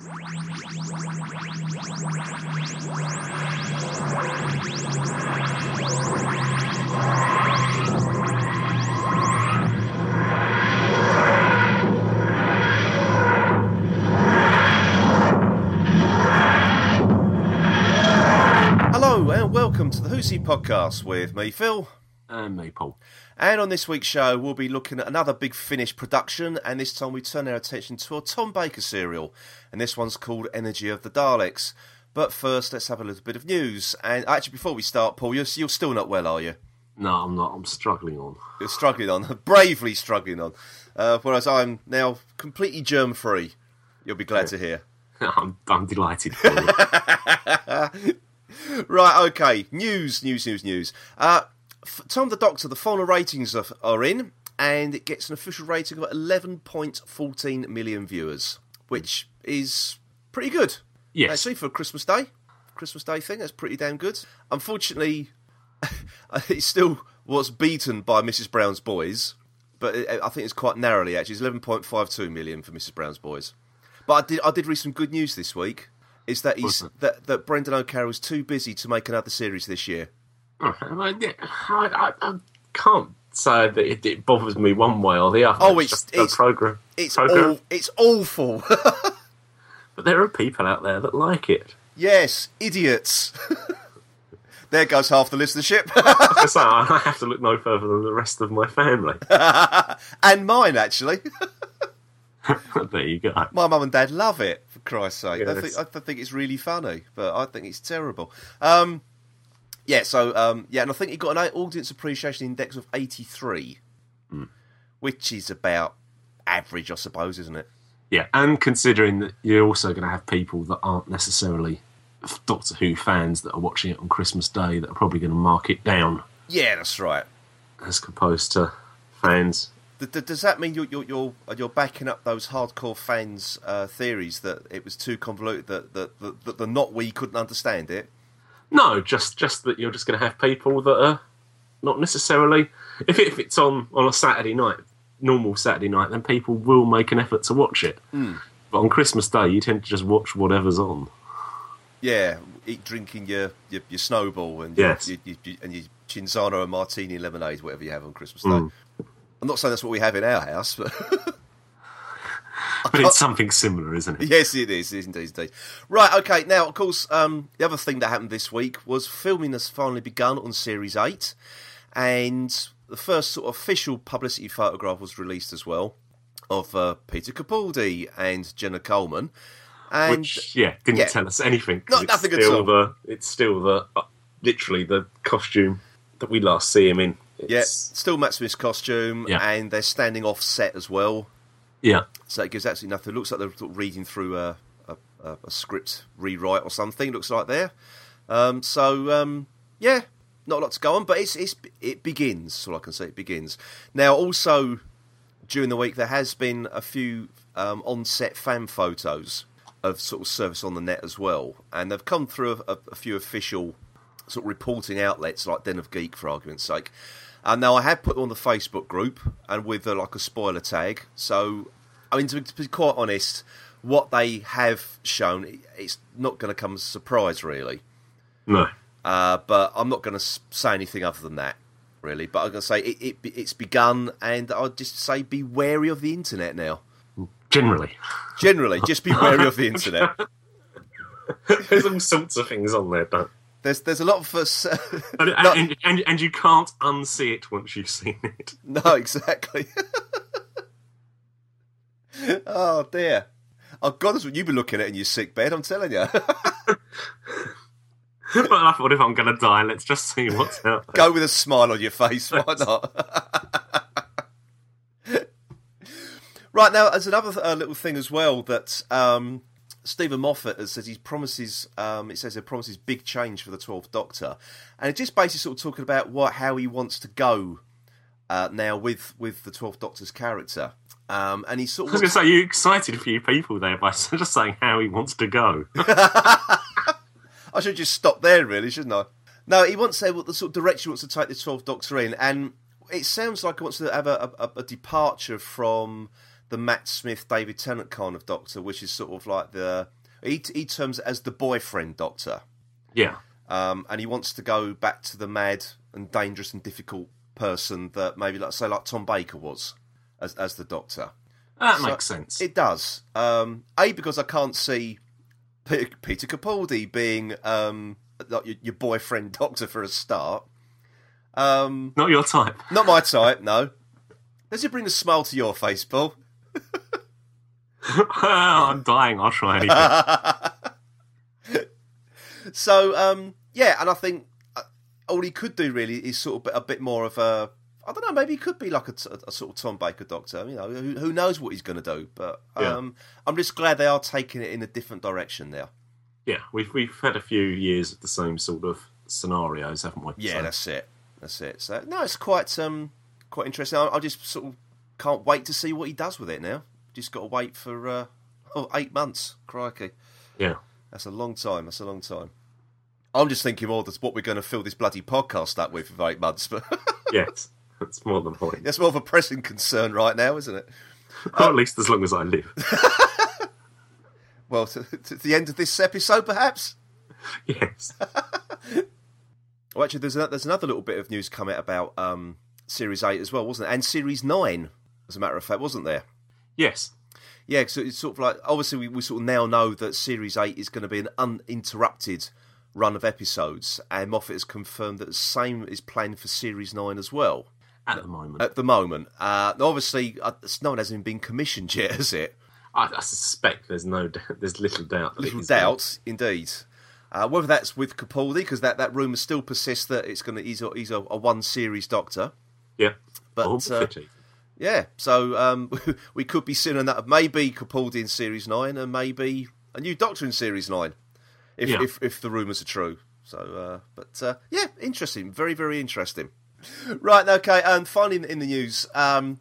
Hello and welcome to the Who's He podcast with me, Phil. And me, Paul. And on this week's show, we'll be looking at another Big Finish production, and this time we turn our attention to a Tom Baker serial, and this one's called Energy of the Daleks. But first, let's have a little bit of news. And actually, before we start, Paul, you're, you're still not well, are you? No, I'm not. I'm struggling on. You're struggling on, bravely struggling on. Uh, whereas I'm now completely germ free. You'll be glad to hear. I'm, I'm delighted. Right, okay. News, news, news, news. Uh, Time of the Doctor, the final ratings are, are in, and it gets an official rating of 11.14 million viewers, which is pretty good. Yes. Actually, for a Christmas Day. Christmas Day thing, that's pretty damn good. Unfortunately, it still was beaten by Mrs. Brown's Boys, but it, I think it's quite narrowly, actually. It's 11.52 million for Mrs. Brown's Boys. But I did, I did read some good news this week. Is that he's that, that Brendan O'Carroll is too busy to make another series this year. I, I, I can't say that it, it bothers me one way or the other. Oh, it's- it's- a program. It's program. all, it's awful. But there are people out there that like it. yes, idiots. there goes half the listenership, so I have to look no further than the rest of my family. and mine actually. there you go. My mum and dad love it. For Christ's sake, I, think, I think it's really funny, but I think it's terrible. Um, yeah, so um, yeah, and I think it got an audience appreciation index of eighty three, which is about average, I suppose, isn't it? Yeah, and considering that you're also going to have people that aren't necessarily Doctor Who fans that are watching it on Christmas Day that are probably going to mark it down Yeah, that's right. as opposed to fans. Does that mean you're you're you're, you're backing up those hardcore fans' uh, theories that it was too convoluted that that, that, that the not we couldn't understand it? No, just just that you're just going to have people that are not necessarily. If, it, if it's on on a Saturday night, normal Saturday night, then people will make an effort to watch it. But on Christmas Day, you tend to just watch whatever's on. Yeah, eat drinking your your, your snowball and your, Yes. your, your, your- and your Cinzano and martini lemonade, whatever you have on Christmas Day. Mm. I'm not saying that's what we have in our house, but But it's something similar, isn't it? yes, it is, indeed, indeed. Right, okay. Now, of course, um, the other thing that happened this week was filming has finally begun on Series Eight, and the first sort of official publicity photograph was released as well of uh, Peter Capaldi and Jenna Coleman. And Which, yeah, didn't yeah. tell us anything. No, it's nothing at all. The, it's still the uh, literally the costume that we last see him in. yeah, still Matt Smith's costume, Yeah. and they're standing off set as well. Yeah. So it gives absolutely nothing. It looks like they're sort of reading through a, a, a, script rewrite or something. Looks like there. Um, so um, yeah, not a lot to go on, but it's, it's it begins. That's all I can say. It begins. Now, also during the week, there has been a few um, on-set fan photos of sort of service on the net as well, and they've come through a, a few official sort of reporting outlets like Den of Geek, for argument's sake. And now I have put them on the Facebook group and with uh, like a spoiler tag. So, I mean, to, to be quite honest, what they have shown, it's not going to come as a surprise, really. No. Uh, but I'm not going to say anything other than that, really. But I'm going to say it, it, it's begun, and I'll just say be wary of the internet now. Generally. Generally, just be wary of the internet. There's all sorts of things on there, don't There's there's a lot of us. and, No. and, and, and you can't unsee it once you've seen it. No, exactly. oh dear. Oh God, that's what you've been looking at in your sick bed. I'm telling you. but I thought if I'm going to die, let's just see what's out there. Go with a smile on your face. Why not? right now, there's another uh, little thing as well that um, Steven Moffat has said he promises. Um, it says he promises big change for the Twelfth Doctor, and it just basically sort of talking about what how he wants to go uh, now with with the Twelfth Doctor's character. Um, and he sort of. I was going to say, you excited a few people there by just saying how he wants to go. I should just stop there, really, shouldn't I? No, he wants to say what the sort of direction he wants to take the Twelfth Doctor in, and it sounds like he wants to have a, a, a departure from the Matt Smith, David Tennant kind of Doctor, which is sort of like the he, he terms it as the boyfriend Doctor, Yeah. um, and he wants to go back to the mad and dangerous and difficult person that maybe like say like Tom Baker was as as the Doctor. That So makes sense. It does. Um, a because I can't see P- Peter Capaldi being um, like your, your boyfriend Doctor for a start. Um, Not your type. not my type, no. Does it bring a smile to your face, Paul? I'm dying. I'll try anything. So um, yeah, and I think uh, all he could do really is sort of a bit more of a. I don't know. Maybe he could be like a sort of Tom Baker Doctor. You know, who, who knows what he's going to do? But Yeah. um, I'm just glad they are taking it in a different direction now. yeah, we've we've had a few years of the same sort of scenarios, haven't we? Yeah, So- that's it. That's it. So no, it's quite um quite interesting. I, I just sort of can't wait to see what he does with it now. Just got to wait for uh, oh, eight months. Crikey, yeah. that's a long time. That's a long time. I'm just thinking more that's what we're going to fill this bloody podcast up with for eight months, but yes, that's more than a point. that's more of a pressing concern right now, isn't it? Or at least as long as I live. Well, to, to the end of this episode, perhaps. yes. Well, actually, there's a, there's another little bit of news coming out about um, Series Eight as well, wasn't it? And Series Nine, as a matter of fact, wasn't there? Yes. Yeah, so it's sort of like obviously we, we sort of now know that Series Eight is going to be an uninterrupted run of episodes, and Moffat has confirmed that the same is planned for Series Nine as well At the moment, at the moment. Uh, obviously, uh, no one hasn't been commissioned yet, has it? I, I suspect there's no, there's little doubt. Little doubt, indeed. Uh, whether that's with Capaldi, because that, that rumour still persists that it's going to he's a, he's a, a one series Doctor. Yeah. But, Or uh. Yeah, so um, we could be seeing that maybe Capaldi in Series Nine, and maybe a new Doctor in Series Nine, if Yeah. if, if the rumours are true. So, uh, but uh, yeah, interesting, very very interesting. Right, okay, and finally in, in the news, um,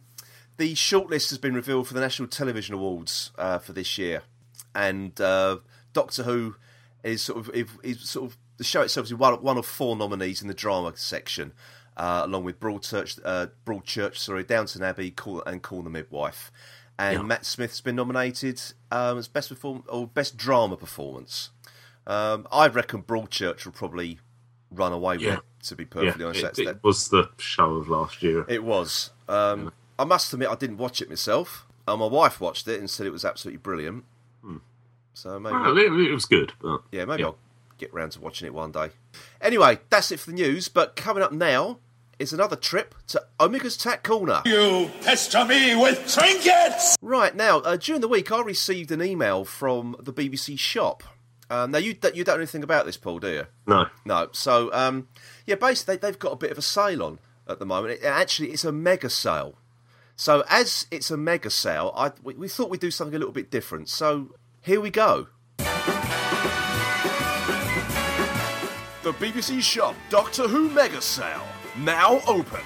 the shortlist has been revealed for the National Television Awards uh, for this year, and uh, Doctor Who is sort of is- is sort of the show itself is one of, one of four nominees in the drama section, uh, along with Broadchurch, uh, Broadchurch, sorry, Downton Abbey, Call, and Call the Midwife, and Yeah. Matt Smith's been nominated um, as best perform or best drama performance. Um, I reckon Broadchurch will probably run away with Yeah. it. To be Yeah, perfectly honest, it, That's- it was the show of last year. it was. Um, I must admit, I didn't watch it myself. Uh, my wife watched it and said it was absolutely brilliant. So maybe, Well, it, it was good, but yeah, maybe I'll get round to watching it one day. Anyway, that's it for the news. But coming up now is another trip to Omega's Tat Corner. You pester me with trinkets! Right now, uh, during the week, I received an email from the BBC shop. Um, now you don't- you don't know anything about this, Paul, do you? no. No. So, um, yeah, basically, they, they've got a bit of a sale on at the moment. It, actually, it's a mega sale. So, as it's a mega sale, I, we, we thought we'd do something a little bit different. So, here we go. The BBC Shop Doctor Who Mega Sale, now open.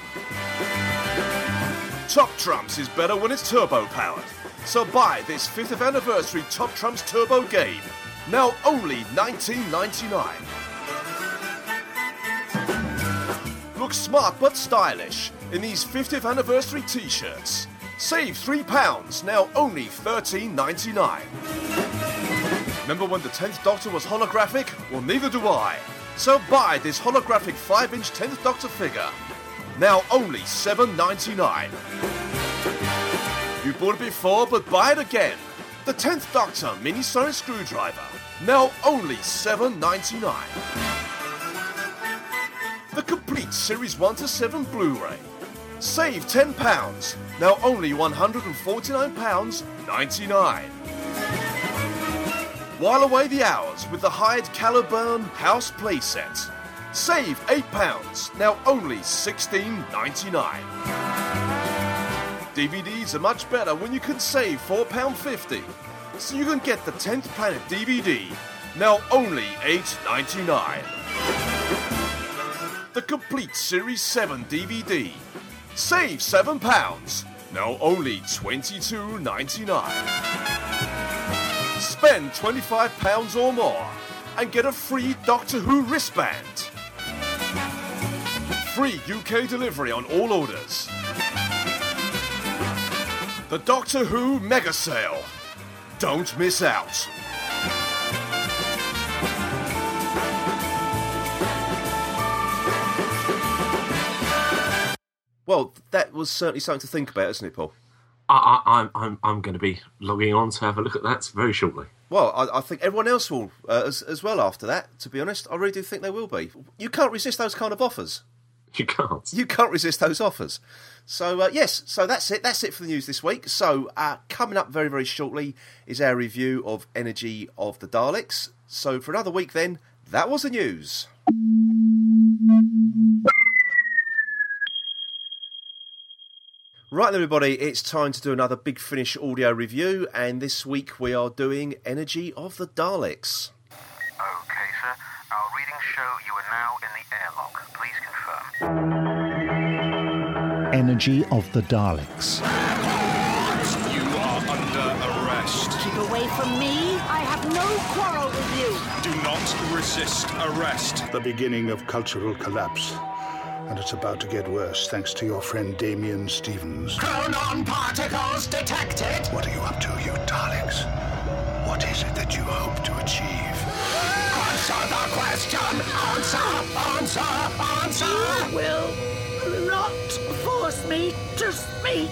Top Trumps is better when it's turbo powered. So buy this 50th anniversary Top Trumps Turbo game. Now only $19.99. Look smart but stylish in these 50th anniversary t-shirts. Save £3, now only $13.99. Remember when the 10th Doctor was holographic? Well, neither do I. So buy this holographic 5-inch 10th Doctor figure. Now only $7.99. You bought it before, but buy it again. The 10th Doctor Mini Sonic Screwdriver. Now only $7.99. The complete Series 1 to 7 Blu ray. Save £10. Now only £149.99. While away the hours with the Hide Caliburn House playset. Save £8. Now only $16.99. DVDs are much better when you can save £4.50. So you can get the 10th Planet DVD, now only $8.99. The complete Series 7 DVD. Save £7, now only $22.99. Spend £25 or more and get a free Doctor Who wristband. Free UK delivery on all orders. the Doctor Who Mega Sale. Don't miss out. Well, that was certainly something to think about, isn't it, Paul? I, I, I'm I'm I'm going to be logging on to have a look at that very shortly. Well, I, I think everyone else will uh, as, as well after that, to be honest. I really do think they will be. You can't resist those kind of offers. You can't. You can't resist those offers. So, uh, yes, so that's it. That's it for the news this week. So, uh, coming up very, very shortly is our review of Energy of the Daleks. So, for another week, then, that was the news. Right, everybody, it's time to do another Big Finish audio review, and this week we are doing Energy of the Daleks. Okay, sir. Our readings show you are now in the airlock. Please confirm. Energy of the Daleks. You are under arrest. Keep away from me. I have no quarrel with you. Do not resist arrest. the beginning of cultural collapse. And it's about to get worse thanks to your friend Damien Stevens. Chronon particles detected. What are you up to, you Daleks? What is it that you hope to achieve? Answer the question. Answer. Answer. Answer. You Will not force me to speak.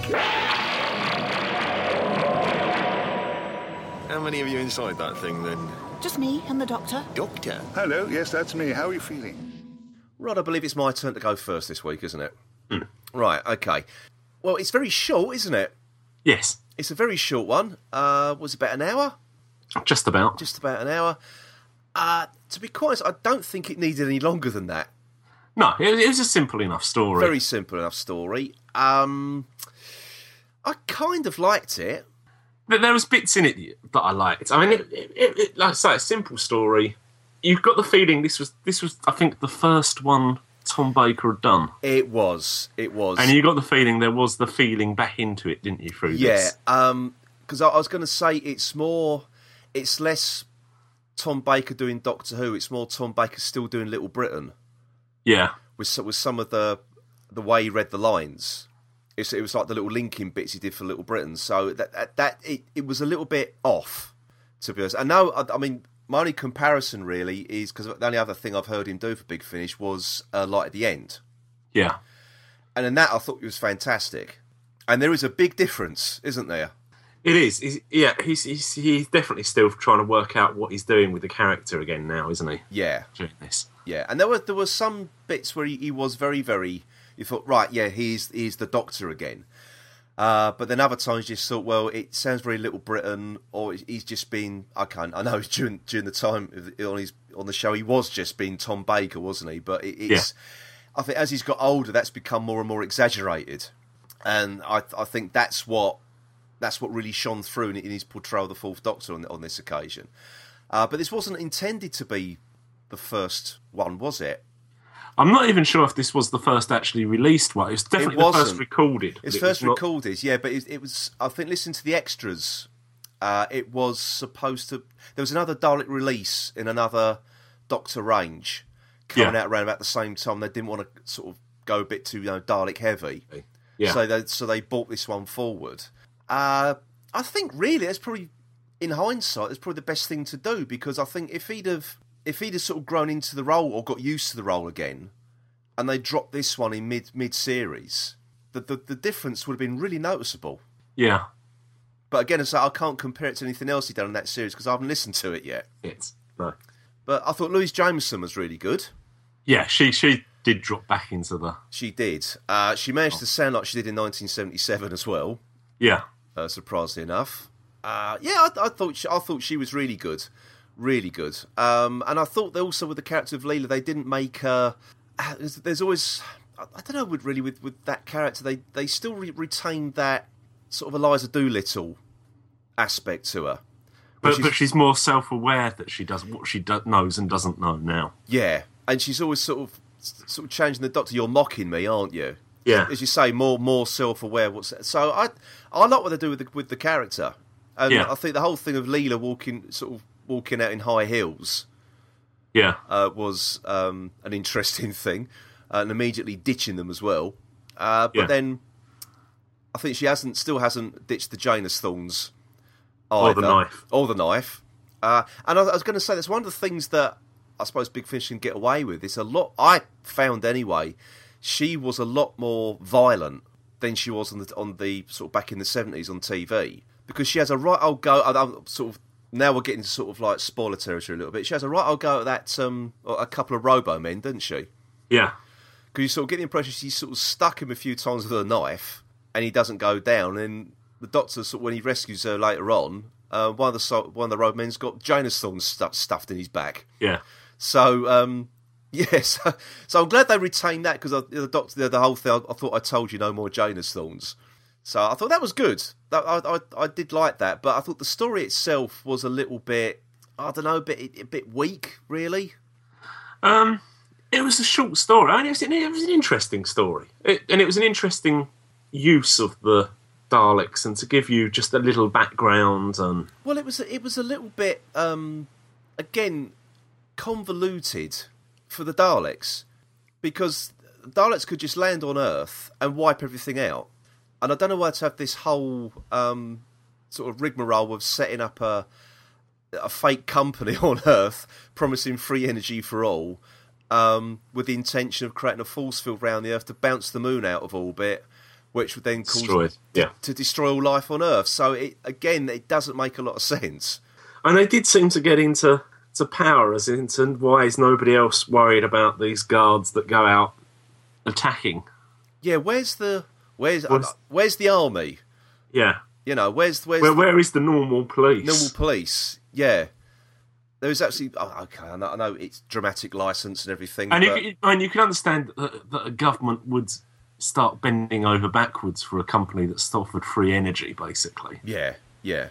How many of you inside that thing then? Just me and the doctor. Doctor? Hello, yes, that's me. How are you feeling? Right, I believe it's my turn to go first this week, isn't it? Right, okay. Well, it's very short, isn't it? Yes, It's a very short one. Uh, was it about an hour? just about. Just about an hour. Uh, to be quite honest, I don't think it needed any longer than that. No, it, it was a simple enough story. Very simple enough story. Um, I kind of liked it. But there was bits in it that I liked. I mean, it, it, it, like I say, a simple story. You've got the feeling this was this was I think the first one Tom Baker had done, It was. It was. and you got the feeling there was the feeling back into it, didn't you? Through yeah. this, Um, because I, I was going to say it's more. It's less Tom Baker doing Doctor Who. It's more Tom Baker still doing Little Britain yeah, with some- with some of the the way he read the lines. It's, it was like the little linking bits he did for Little Britain. So that that, that it, it was a little bit off, to be honest. And now, I, I mean, my only comparison really is because the only other thing I've heard him do for Big Finish was uh, Light at the End, yeah. and in that I thought it was fantastic. And there is a big difference, isn't there? It is. He's, yeah, he's, he's he's definitely still trying to work out what he's doing with the character again now, isn't he? Yeah, Doing this. yeah. And there were there were some bits where he, he was very very. You thought, right, yeah, he's he's the Doctor again. Uh, but then other times you just thought, well, it sounds very Little Britain, or he's just been. I can't. I know during during the time on his on the show, he was just being Tom Baker, wasn't he? But it, it's. I think as he's got older, that's become more and more exaggerated, and I I think that's what that's what really shone through in, in his portrayal of the Fourth Doctor on on this occasion. Uh, but this wasn't intended to be the first one, was it? I'm not even sure if this was the first actually released one. It was definitely the first recorded. It's it first not- recorded, yeah, but it, it was. I think listen to the extras. Uh, it was supposed to. There was another Dalek release in another Doctor range coming Yeah. out around about the same time. They didn't want to sort of go a bit too you know Dalek heavy, Yeah. so they so they brought this one forward. Uh, I think really it's probably in hindsight it's probably the best thing to do because I think if he'd have if he'd have sort of grown into the role or got used to the role again, and they dropped this one in mid mid series, the, the the difference would have been really noticeable. Yeah. But again, as I I can't compare it to anything else he'd done in that series because I haven't listened to it yet. It's no. But I thought Louise Jameson was really good. Yeah, she she did drop back into the She did. Uh, she managed to sound like she did in 1977 as well. yeah. uh, surprisingly enough. Uh, yeah, I, I thought she, I thought she was really good, really good. Um, and I thought that also with the character of Leela, they didn't make her. uh, There's, there's always I, I don't know with really with, with that character they they still re- retained that sort of Eliza Doolittle aspect to her. But is- but she's more self aware that she does what she do- knows and doesn't know now. Yeah, and she's always sort of sort of changing the doctor. You're mocking me, aren't you? Yeah. as you say, more more self aware. What's so I I like what they do with the, with the character, and Yeah. I think the whole thing of Leela walking sort of walking out in high heels Yeah. uh, was um, an interesting thing, and immediately ditching them as well. Uh, but Yeah. then I think she hasn't, still hasn't ditched the Janus thorns. Or the knife. Or the knife. Uh, and I, I was going to say that's one of the things that I suppose Big Finish can get away with. It's a lot. I found anyway. She was a lot more violent than she was on the on the sort of back in the seventies on TV because she has a right old go. I'm sort of now we're getting to sort of like spoiler territory a little bit. She has a right old go at that um a couple of Robo men, doesn't she? Yeah. Because you sort of get the impression she sort of stuck him a few times with a knife, and he doesn't go down. And the doctor, sort of, when he rescues her later on, uh, one of the one of the Robo men's got Janus thorns stu- stuffed in his back. Yeah. So um, yes, so I'm glad they retained that because the doctor, the, the whole thing. I, I thought I told you no more Janus thorns. So I thought that was good. That, I, I I did like that, but I thought the story itself was a little bit. I don't know, a bit a bit weak, really. Um, it was a short story. I it, was, it was an interesting story, it, and it was an interesting use of the Daleks, and to give you just a little background and Well, it was it was a little bit um, again convoluted for the Daleks because Daleks could just land on Earth and wipe everything out, and I don't know why to have this whole um, sort of rigmarole of setting up a a fake company on Earth promising free energy for all, um, with the intention of creating a force field around the Earth to bounce the Moon out of orbit, which would then cause destroyed. Yeah, to destroy all life on Earth. So it, again, it doesn't make a lot of sense. and they did seem to get into to power as into why is nobody else worried about these guards that go out attacking? Yeah, where's the where's uh, where's the army? Yeah, You know, where's where's where the where is the normal police? normal police? Yeah, there was actually oh, okay. I know, I know it's dramatic license and everything, And you, but can- and you can understand that, that a government would start bending over backwards for a company that's offered free energy, basically, yeah, yeah,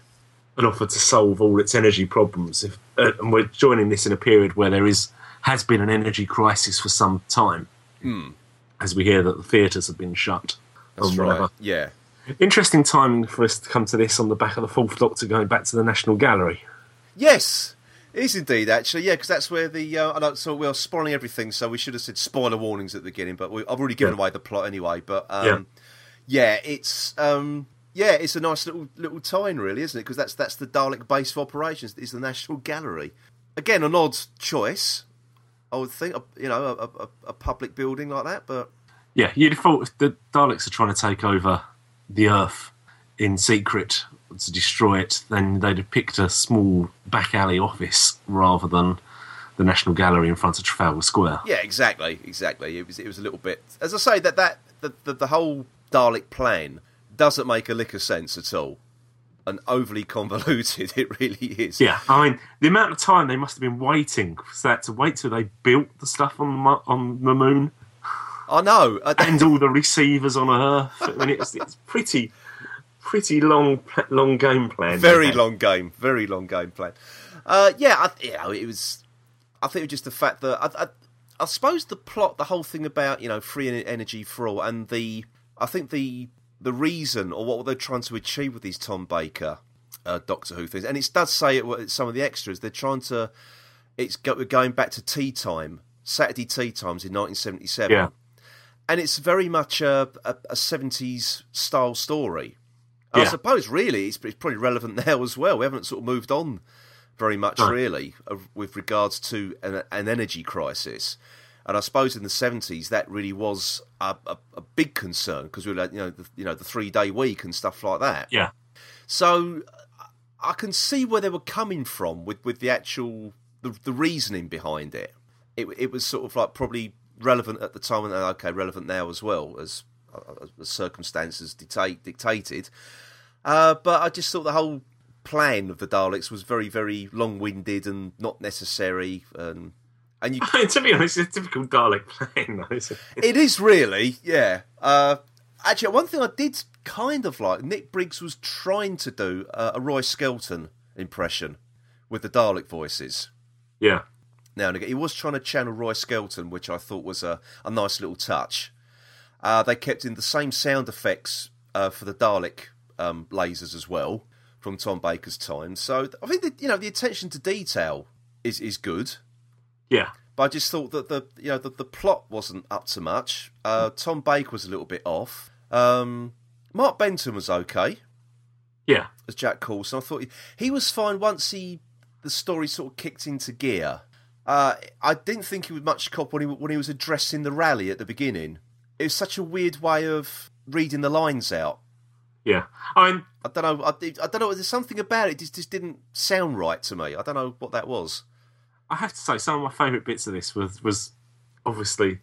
and offered to solve all its energy problems. If, uh, and we're joining this in a period where there is has been an energy crisis for some time, as we hear that the theatres have been shut. That's and right. whatever. Yeah, Interesting timing for us to come to this on the back of the Fourth Doctor going back to the National Gallery. yes, it is indeed actually. Yeah, because that's where the uh, I know. So we are spoiling everything. So we should have said spoiler warnings at the beginning, but we, I've already given Yeah. away the plot anyway. But um, yeah. it's um, yeah, it's a nice little little tie-in, really, isn't it? Because that's that's the Dalek base of operations. Is the National Gallery again an odd choice? I would think, you know, a, a, a public building like that, but Yeah, you'd have thought if the Daleks are trying to take over the Earth in secret to destroy it, then they'd have picked a small back alley office rather than the National Gallery in front of Trafalgar Square. yeah, exactly, exactly. It was it was a little bit, as I say, that that the the, the whole Dalek plan doesn't make a lick of sense at all, and overly convoluted. It really is. Yeah, I mean, the amount of time they must have been waiting for that to wait till they built the stuff on the, on the moon I know. And all the receivers on Earth. I mean, it's, it's pretty, pretty long, long game plan. very long game, very long game plan. Uh, yeah, I, you know, it was. I think it was just the fact that I, I, I suppose the plot, the whole thing about you know free energy for all, and the I think the the reason or what they're trying to achieve with these Tom Baker uh, Doctor Who things, and it does say it some of the extras they're trying to. It's go, we're going back to tea time, Saturday tea times in 1977 Yeah. And it's very much a, a, a 70s style story. And I suppose really it's, it's probably relevant now as well. We haven't sort of moved on very much No. really uh, with regards to an, an energy crisis. And I suppose in the 70s that really was a, a, a big concern because we had you know the, you know the three day week and stuff like that. Yeah. So I can see where they were coming from with, with the actual the, the reasoning behind it. It it was sort of like probably relevant at the time and okay, relevant now as well as, uh, as circumstances dictate, dictated. Uh, but I just thought the whole plan of the Daleks was very very long winded and not necessary. And and you to be honest, it's a typical Dalek plan, though. Isn't it? it is really, yeah. Uh, actually, one thing I did kind of like, Nick Briggs was trying to do uh, a Roy Skelton impression with the Dalek voices. Yeah. Now and again, he was trying to channel Roy Skelton, which I thought was a, a nice little touch. Uh, they kept in the same sound effects uh, for the Dalek um, lasers as well from Tom Baker's time. So I think that you know the attention to detail is is good. Yeah. But I just thought that the you know the, the plot wasn't up to much. Uh, Tom Baker was a little bit off. Um, Mark Benton was okay Yeah, as Jack Coulson. I thought he, he was fine once he the story sort of kicked into gear. Uh, I didn't think he was much cop when he when he was addressing the rally at the beginning. It was such a weird way of reading the lines out. yeah. I mean, I don't know. I, I don't know. There's something about it just just didn't sound right to me. I don't know what that was. I have to say, some of my favourite bits of this was was obviously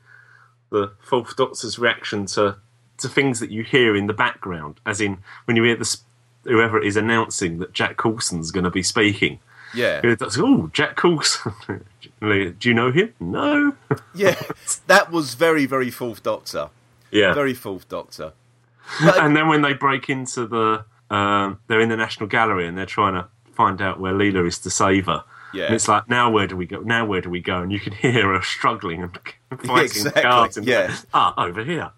the Fourth Doctor's reaction to to things that you hear in the background, as in when you hear the whoever it is announcing that Jack Coulson's going to be speaking. Yeah, It's, oh, Jack Coulson. Do you know him? No. yeah. That was very very Fourth Doctor. Yeah. Very Fourth Doctor. and then when they break into the, um, they're in the National Gallery and they're trying to find out where Leela is to save her. Yeah. And it's like, now where do we go? Now where do we go? And you can hear her struggling and fighting Exactly, cards. And yeah. Ah, over here.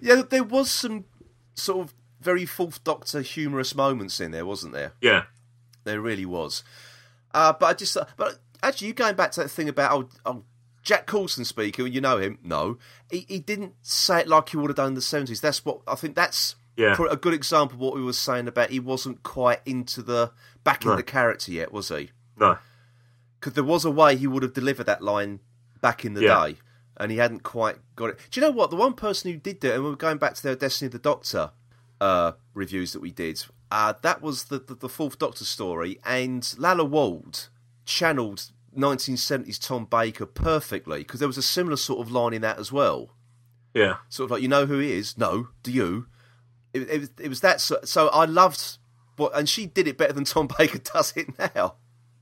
Yeah, there was some sort of very Fourth Doctor humorous moments in there, wasn't there? yeah. There really was. Uh, but I just, but actually, you going back to that thing about oh, oh Jack Coulson speaking, you know him? No, he, he didn't say it like he would have done in the seventies. That's what I think. That's Yeah. a good example of what we were saying about he wasn't quite into the back in No. the character yet, was he? No. Because there was a way he would have delivered that line back in the Yeah. day, and he hadn't quite got it. Do you know what? The one person who did do it, and we were going back to their Destiny of the Doctor uh, reviews that we did, uh, that was the, the, the Fourth Doctor story, and Lalla Ward channeled 1970s Tom Baker perfectly, because there was a similar sort of line in that as well. Yeah. Sort of like, you know who he is? No. Do you? It, it, was- it was that. So, so I loved what, and she did it better than Tom Baker does it now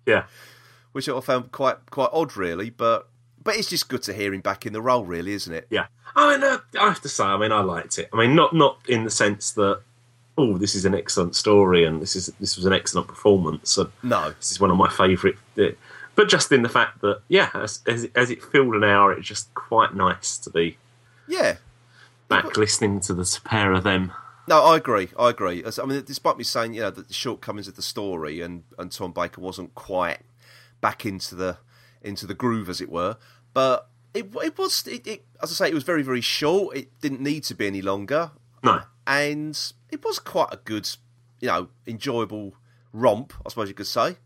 Yeah. which I found quite quite odd, really. But but it's just good to hear him back in the role, really, isn't it? Yeah. I mean, uh, I have to say, I mean, I liked it. I mean, not not in the sense that, oh, this is an excellent story and this is this was an excellent performance and No, this is one of my favourite. Uh, but just in the fact that, yeah, as, as, it- as it filled an hour, it's just quite nice to be yeah, back listening to the pair of them. no, I agree, I agree. I mean, despite me saying you know that the shortcomings of the story and and Tom Baker wasn't quite back into the into the groove, as it were, but. It, it was it, it as I say it was very very short. It didn't need to be any longer, No. And it was quite a good, you know, enjoyable romp. I suppose you could say.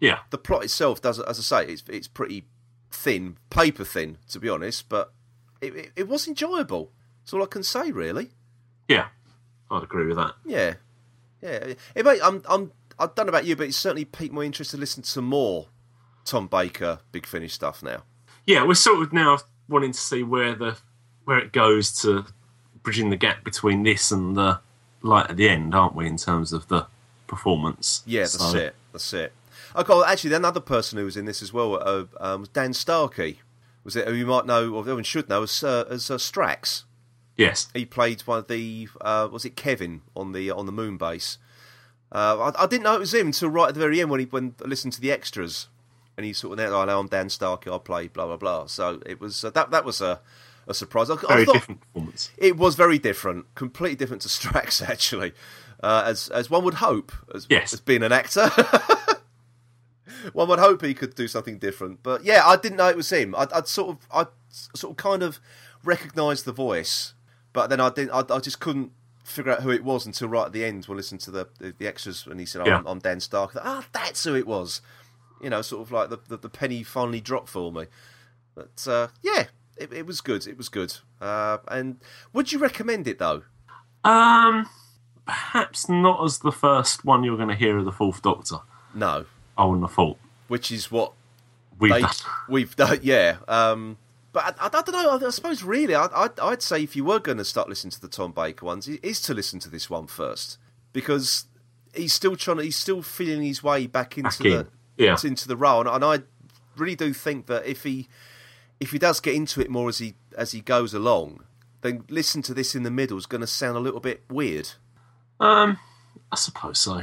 Yeah. the plot itself does, as I say, it's it's pretty thin, paper thin, to be honest. But it it, it was enjoyable. That's all I can say, really. Yeah. I'd agree with that. Yeah, yeah. It may, I'm I'm I don't know about you, but it certainly piqued my interest to listen to more Tom Baker Big Finish stuff now. Yeah, we're sort of now wanting to see where the where it goes to bridging the gap between this and the light at the end, aren't we? In terms of the performance. Yeah, that's So- it. That's it. Okay, well, actually, another person who was in this as well uh, um, was Dan Starkey. Was it who you might know, or everyone should know, as uh, as uh, Strax. Yes. he played one of the uh, was it Kevin on the on the moon base. Uh, I, I didn't know it was him until right at the very end when he when I listened to the extras, and he sort of there. I know I'm Dan Starkey. I play blah blah blah. So it was uh, that that was a, a surprise. I, I thought different it was very different, completely different to Strax actually, uh, as as one would hope as, Yes. as being an actor. one would hope he could do something different, but yeah, I didn't know it was him. I'd, I'd sort of I sort of kind of recognised the voice, but then I didn't. I, I just couldn't figure out who it was until right at the end We listened to the the, the extras and he said, oh, Yeah. I'm, "I'm Dan Stark." Ah, that's who it was. You know, sort of like the the, the penny finally dropped for me. But uh, yeah, it, it was good. It was good. Uh, and would you recommend it though? Um, perhaps not as the first one you're going to hear of the Fourth Doctor. No, I wouldn't have thought. which is what We've they, done. we've done. Yeah. Um, but I, I, I don't know. I, I suppose really, I, I'd say if you were going to start listening to the Tom Baker ones, it is to listen to this one first because he's still trying. to He's still feeling his way back into Back the yeah. into the role, and, and I really do think that if he if he does get into it more as he as he goes along, then listen to this in the middle is going to sound a little bit weird. Um, I suppose so.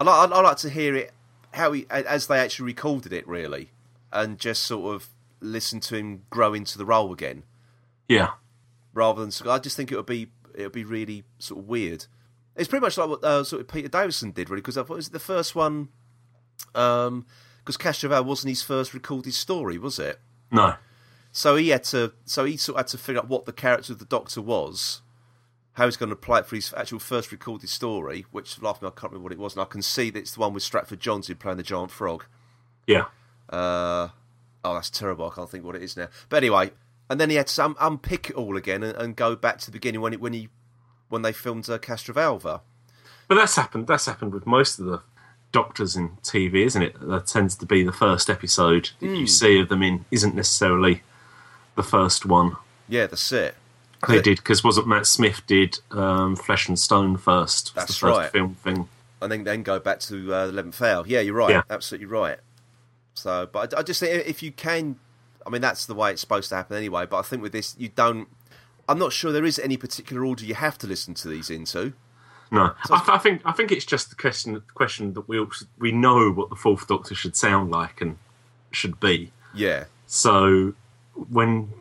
I like, I like to hear it how he as they actually recorded it really, and just sort of listen to him grow into the role again, Yeah. rather than. I just think it would be it would be really sort of weird. It's pretty much like what uh, sort of Peter Davison did really, because I thought it was the first one. Um, because Castrovalva wasn't his first recorded story, was it? No. So he had to, so he sort of had to figure out what the character of the Doctor was, how he's going to play it for his actual first recorded story, which, laughing, I can't remember what it was, and I can see that it's the one with Stratford Johnson playing the giant frog. Yeah. Uh, oh, that's terrible. I can't think what it is now. But anyway, and then he had to um, unpick it all again and, and go back to the beginning when it when he when they filmed uh, Castrovalva. But that's happened. That's happened with most of the doctors in TV, isn't it? That tends to be the first episode that you see of them in isn't necessarily the first one Yeah, that's it. they did because wasn't Matt Smith did um, Flesh and Stone first? That's the first right. film thing. and then then go back to uh, the eleventh hour. Yeah, you're right. Yeah. Absolutely right. So, but I, I just think if you can, I mean, that's the way it's supposed to happen anyway. But I think with this, you don't. I'm not sure there is any particular order you have to listen to these into. No, I, th- I think I think it's just the question question that we all, we know what the Fourth Doctor should sound like and should be. Yeah, So when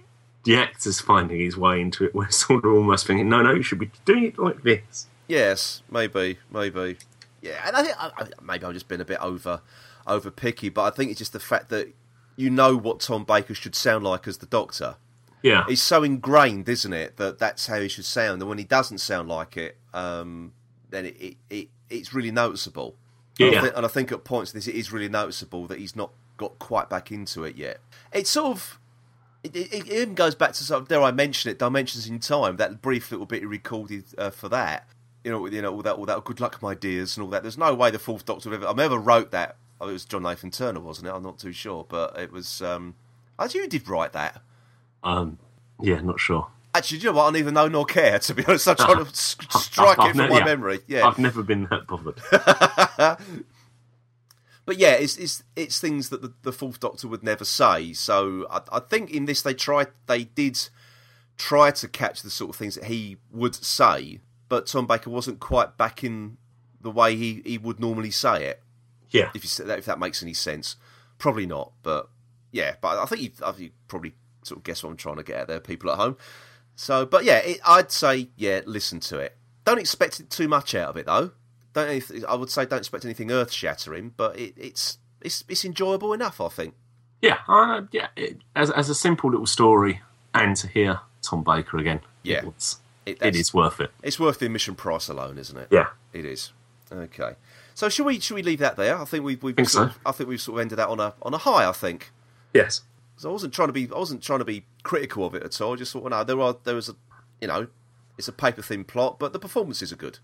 the actor's finding his way into it, we're sort of almost thinking, no, no, you should be doing it like this. yes, maybe, maybe. Yeah, and I think I, I, maybe I'm just being a bit over over picky, but I think it's just the fact that you know what Tom Baker should sound like as the Doctor. Yeah, It's so ingrained, isn't it, that that's how he should sound. And when he doesn't sound like it, um, then it, it, it it's really noticeable. And, Yeah. I think, and I think at points this it is really noticeable that he's not got quite back into it yet. It's sort of. It, it, even goes back to sort of dare I mention it? Dimensions in Time. That brief little bit he recorded uh, for that. You know, you know all that, all that. Good luck, my dears, and all that. There's no way the Fourth Doctor ever. I ever wrote that. Oh, it was John Nathan Turner, wasn't it? I'm not too sure, but it was. Um, actually, you did write that. um, yeah, not sure. Actually, do you know what? I neither know nor care, to be honest. I'm trying to strike it from my yeah. memory. Yeah. I've never been that bothered. But yeah, it's, it's, it's things that the, the Fourth Doctor would never say. So I, I think in this, they tried, they did try to catch the sort of things that he would say, but Tom Baker wasn't quite back in the way he, he would normally say it. yeah, If you that, if that makes any sense, probably not. But yeah, but I think you, I think you probably sort of guess what I'm trying to get at there, people at home. So, but yeah, it, I'd say yeah, listen to it. Don't expect it too much out of it though. Don't I would say don't expect anything earth shattering, but it, it's it's it's enjoyable enough. I think. yeah, uh, yeah. It, as as a simple little story, and to hear Tom Baker again, Yeah. it, was, It- it is worth it. It's worth the admission price alone, isn't it? Yeah, It is. Okay. So should we should we leave that there? I think we've we've Think sort so. of- I think we've sort of ended that on a on a high. I think. yes. 'Cause I wasn't trying to be I wasn't trying to be critical of it at all. I just thought, well, no, there are there was a you know, it's a paper thin plot, but the performances are good.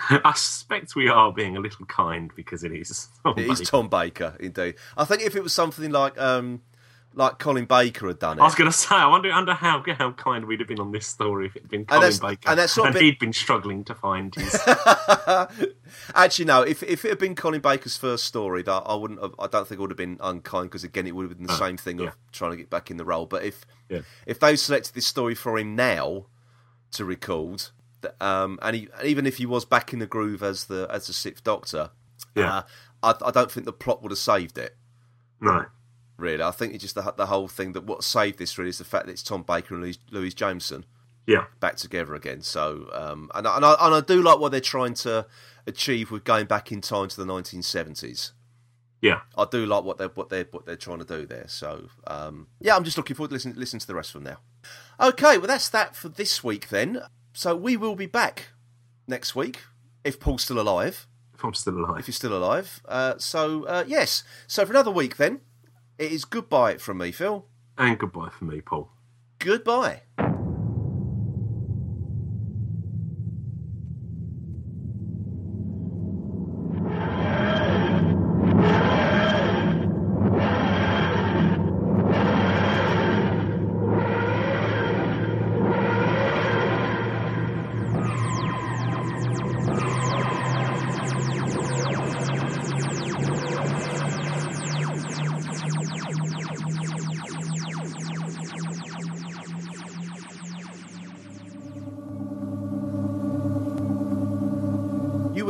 I suspect we are being a little kind because it is. Tom It is Baker. Tom Baker, indeed. I think if it was something like um like Colin Baker had done it, I was going to say, I wonder, wonder how how kind we'd have been on this story if it had been Colin that's- Baker, and that's of bit- he'd been struggling to find his. Actually, no. If if it had been Colin Baker's first story, that I wouldn't. Have, I don't think it would have been unkind because again, it would have been the same thing Oh, yeah. of trying to get back in the role. But if Yeah. if they selected this story for him now to record, um, and he, even if he was back in the groove as the as the Sixth Doctor, Yeah. uh, I, I don't think the plot would have saved it. no, Really, I think it's just the, the whole thing that what saved this really is the fact that it's Tom Baker and Louise, Louis Jameson yeah, back together again. So, um, and, I- and, I, and I do like what they're trying to achieve with going back in time to the 1970s. yeah. I do like what they're what they're what they're trying to do there. So, um, yeah, I'm just looking forward to listen listen to the rest of them now. Okay, well that's that for this week then. So we will be back next week if Paul's still alive. If I'm still alive, If you're still alive. Uh, so uh, yes, so for another week then, it is goodbye from me, Phil. and goodbye from me, Paul. Goodbye.